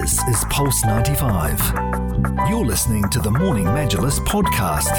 This is Pulse 95. You're listening to the Morning Majlis podcast.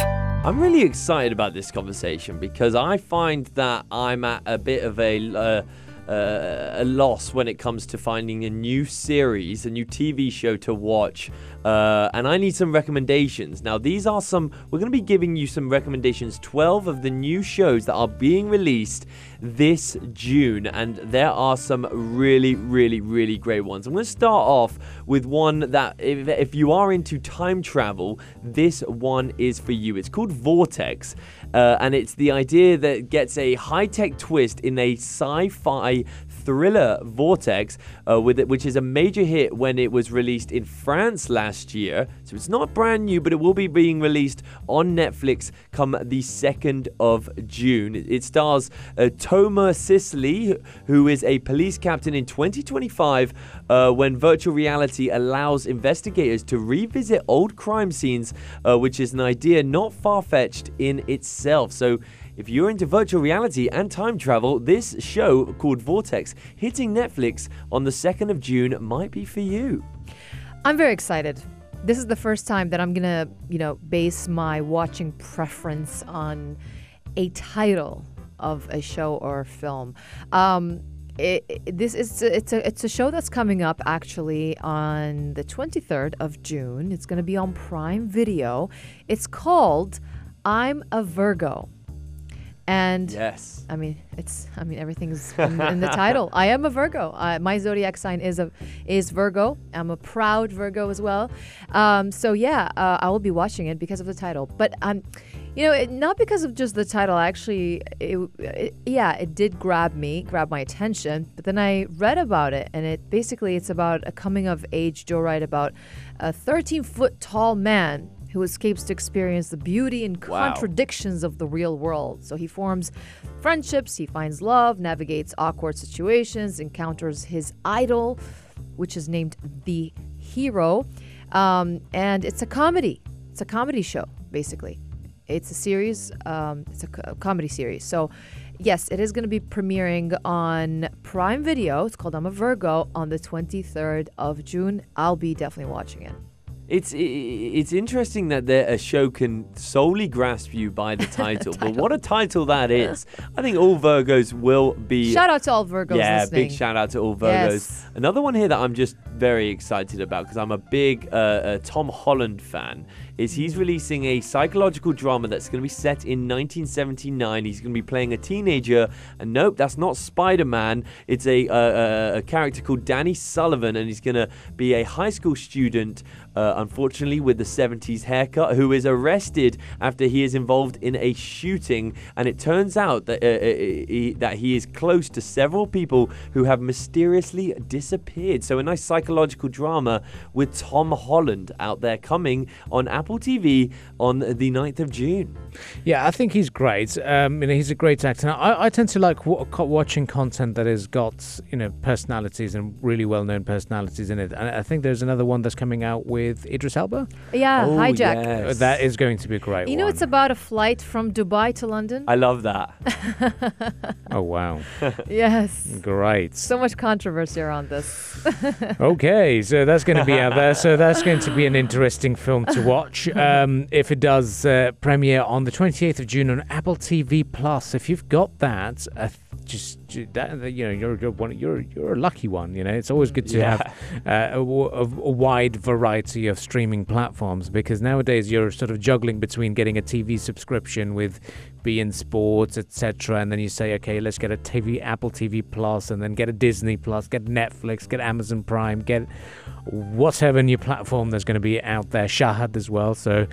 I'm really excited about this conversation because I find that I'm at a bit of a. Uh, uh, a loss when it comes to finding a new series, a new TV show to watch. Uh, and I need some recommendations. Now, these are some, we're going to be giving you some recommendations 12 of the new shows that are being released this June. And there are some really, really, really great ones. I'm going to start off with one that, if, if you are into time travel, this one is for you. It's called Vortex. Uh, and it's the idea that gets a high tech twist in a sci fi thriller Vortex, uh, with it, which is a major hit when it was released in France last year. So it's not brand new, but it will be being released on Netflix come the 2nd of June. It stars uh, Tomer Sisley, who is a police captain in 2025 uh, when virtual reality allows investigators to revisit old crime scenes, uh, which is an idea not far fetched in itself. So if you're into virtual reality and time travel, this show called Vortex hitting Netflix on the 2nd of June might be for you. I'm very excited. This is the first time that I'm going to, you know, base my watching preference on a title of a show or film. Um, it, this is it's a it's a show that's coming up actually on the 23rd of June. It's going to be on Prime Video. It's called I'm a Virgo. And yes, I mean it's I mean everything's in, in the title. I am a Virgo. Uh, my zodiac sign is a is Virgo. I'm a proud Virgo as well. Um, so yeah, uh, I will be watching it because of the title. But um, you know, it, not because of just the title. Actually, it, it, yeah, it did grab me, grab my attention. But then I read about it, and it basically it's about a coming of age joyride about a 13 foot tall man who escapes to experience the beauty and Wow. contradictions of the real world. So he forms friendships, he finds love, navigates awkward situations, encounters his idol, which is named the hero. Um, and it's a comedy. It's a comedy show, basically. It's a series. Um, it's a, co- a comedy series. So, yes, it is going to be premiering on Prime Video. It's called I'm a Virgo on the 23rd of June. I'll be definitely watching it. It's it's interesting that there, a show can solely grasp you by the title, but what a title that is! I think all Virgos will be. Shout out to all Virgos yeah, listening. big shout out to all Virgos. Yes. Another one here that I'm just very excited about because I'm a big uh, uh, Tom Holland fan. Is he's releasing a psychological drama that's going to be set in 1979. He's going to be playing a teenager, and nope, that's not Spider Man. It's a, a character called Danny Sullivan, and he's going to be a high school student, uh, unfortunately, with the 70s haircut, who is arrested after he is involved in a shooting. And it turns out that, uh, uh, he, that he is close to several people who have mysteriously disappeared. So, a nice psychological drama with Tom Holland out there coming on Apple TV on the 9th of June. Yeah, I think he's great. Um, you know, he's a great actor. I, I tend to like w- watching content that has got you know personalities and really well-known personalities in it. And I think there's another one that's coming out with Idris Elba. Yeah, Oh, hijack. yes. That is going to be a great. You know, one. it's about a flight from Dubai to London. I love that. Oh wow, yes. great. So much controversy around this. Okay, so that's going to be out there. So that's going to be an interesting film to watch. Um, if it does uh, premiere on the 28th of June on Apple TV Plus, if you've got that, uh, just that you know you're you're one you're you're a lucky one. You know, it's always good to Yeah. have uh, a, a- a wide variety of streaming platforms because nowadays you're sort of juggling between getting a TV subscription with beIN sports, etc., and then you say, okay, let's get a TV Apple TV Plus, and then get a Disney Plus, get Netflix, get Amazon Prime, get whatever new platform there's going to be out there, Shahid as well. So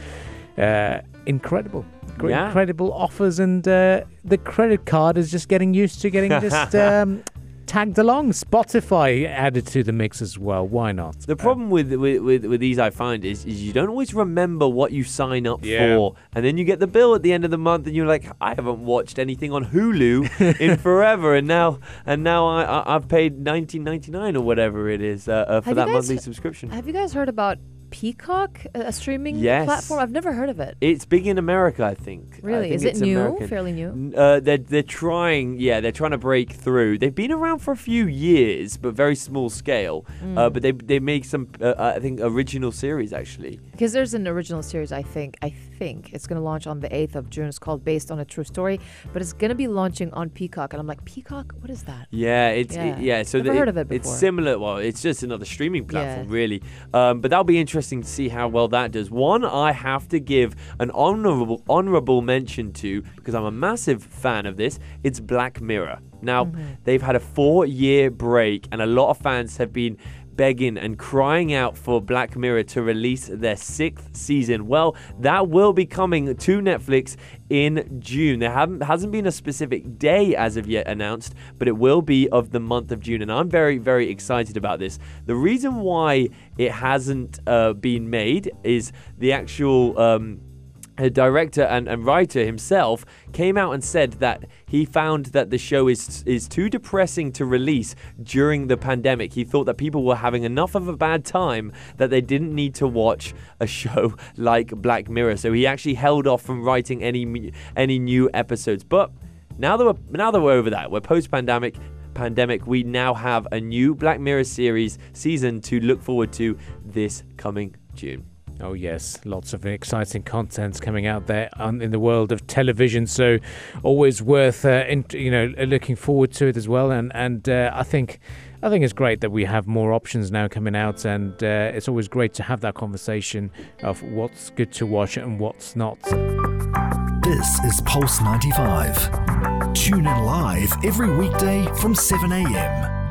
uh, incredible. Great, Yeah. Incredible offers, and uh, the credit card is just getting used to getting just um, tagged along. Spotify added to the mix as well. Why not? The problem with, with with with these I find is is you don't always remember what you sign up Yeah. for, and then you get the bill at the end of the month, and you're like, I haven't watched anything on Hulu in forever, and now and now I, I I've paid 19.99 or whatever it is uh, uh, for Have that guys- monthly subscription. Have you guys heard about Peacock, a streaming Yes. platform? I've never heard of it. It's big in America, I think. I Really? think Is it new? American. Fairly new? Uh, they're they're trying, yeah, they're trying to break through. They've been around for a few years, but very small scale. Mm. Uh, but they they make some, uh, I think, original series actually. Because there's an original series, I think. I think it's going to launch on the 8th of June. It's called Based on a True Story, but it's going to be launching on Peacock. And I'm like, Peacock? What is that? Yeah, it's Yeah. yeah. yeah so Never the- heard of it before. It's similar. Well, it's just another streaming platform, Yeah. really. Um, but that'll be interesting to see how well that does. One, I have to give an honorable honorable mention to because I'm a massive fan of this. It's Black Mirror. Now Mm-hmm. they've had a four-year break, and a lot of fans have been begging and crying out for Black Mirror to release their sixth season. Well, that will be coming to Netflix in June. There hasn't been a specific day as of yet announced, but it will be of the month of June, and I'm very very excited about this. The reason why it hasn't uh, been made is the actual. Um, a director and, and writer himself came out and said that he found that the show is is too depressing to release during the pandemic. He thought that people were having enough of a bad time that they didn't need to watch a show like Black Mirror. So he actually held off from writing any any new episodes. But now that we're now that we're over that, we're post pandemic pandemic, we now have a new Black Mirror series season to look forward to this coming June. Oh yes, lots of exciting content coming out there in the world of television. So always worth uh, in, you know uh, looking forward to it as well. And and uh, I think I think it's great that we have more options now coming out, and uh, it's always great to have that conversation of what's good to watch and what's not. This is Pulse 95. Tune in live every weekday from 7 a.m.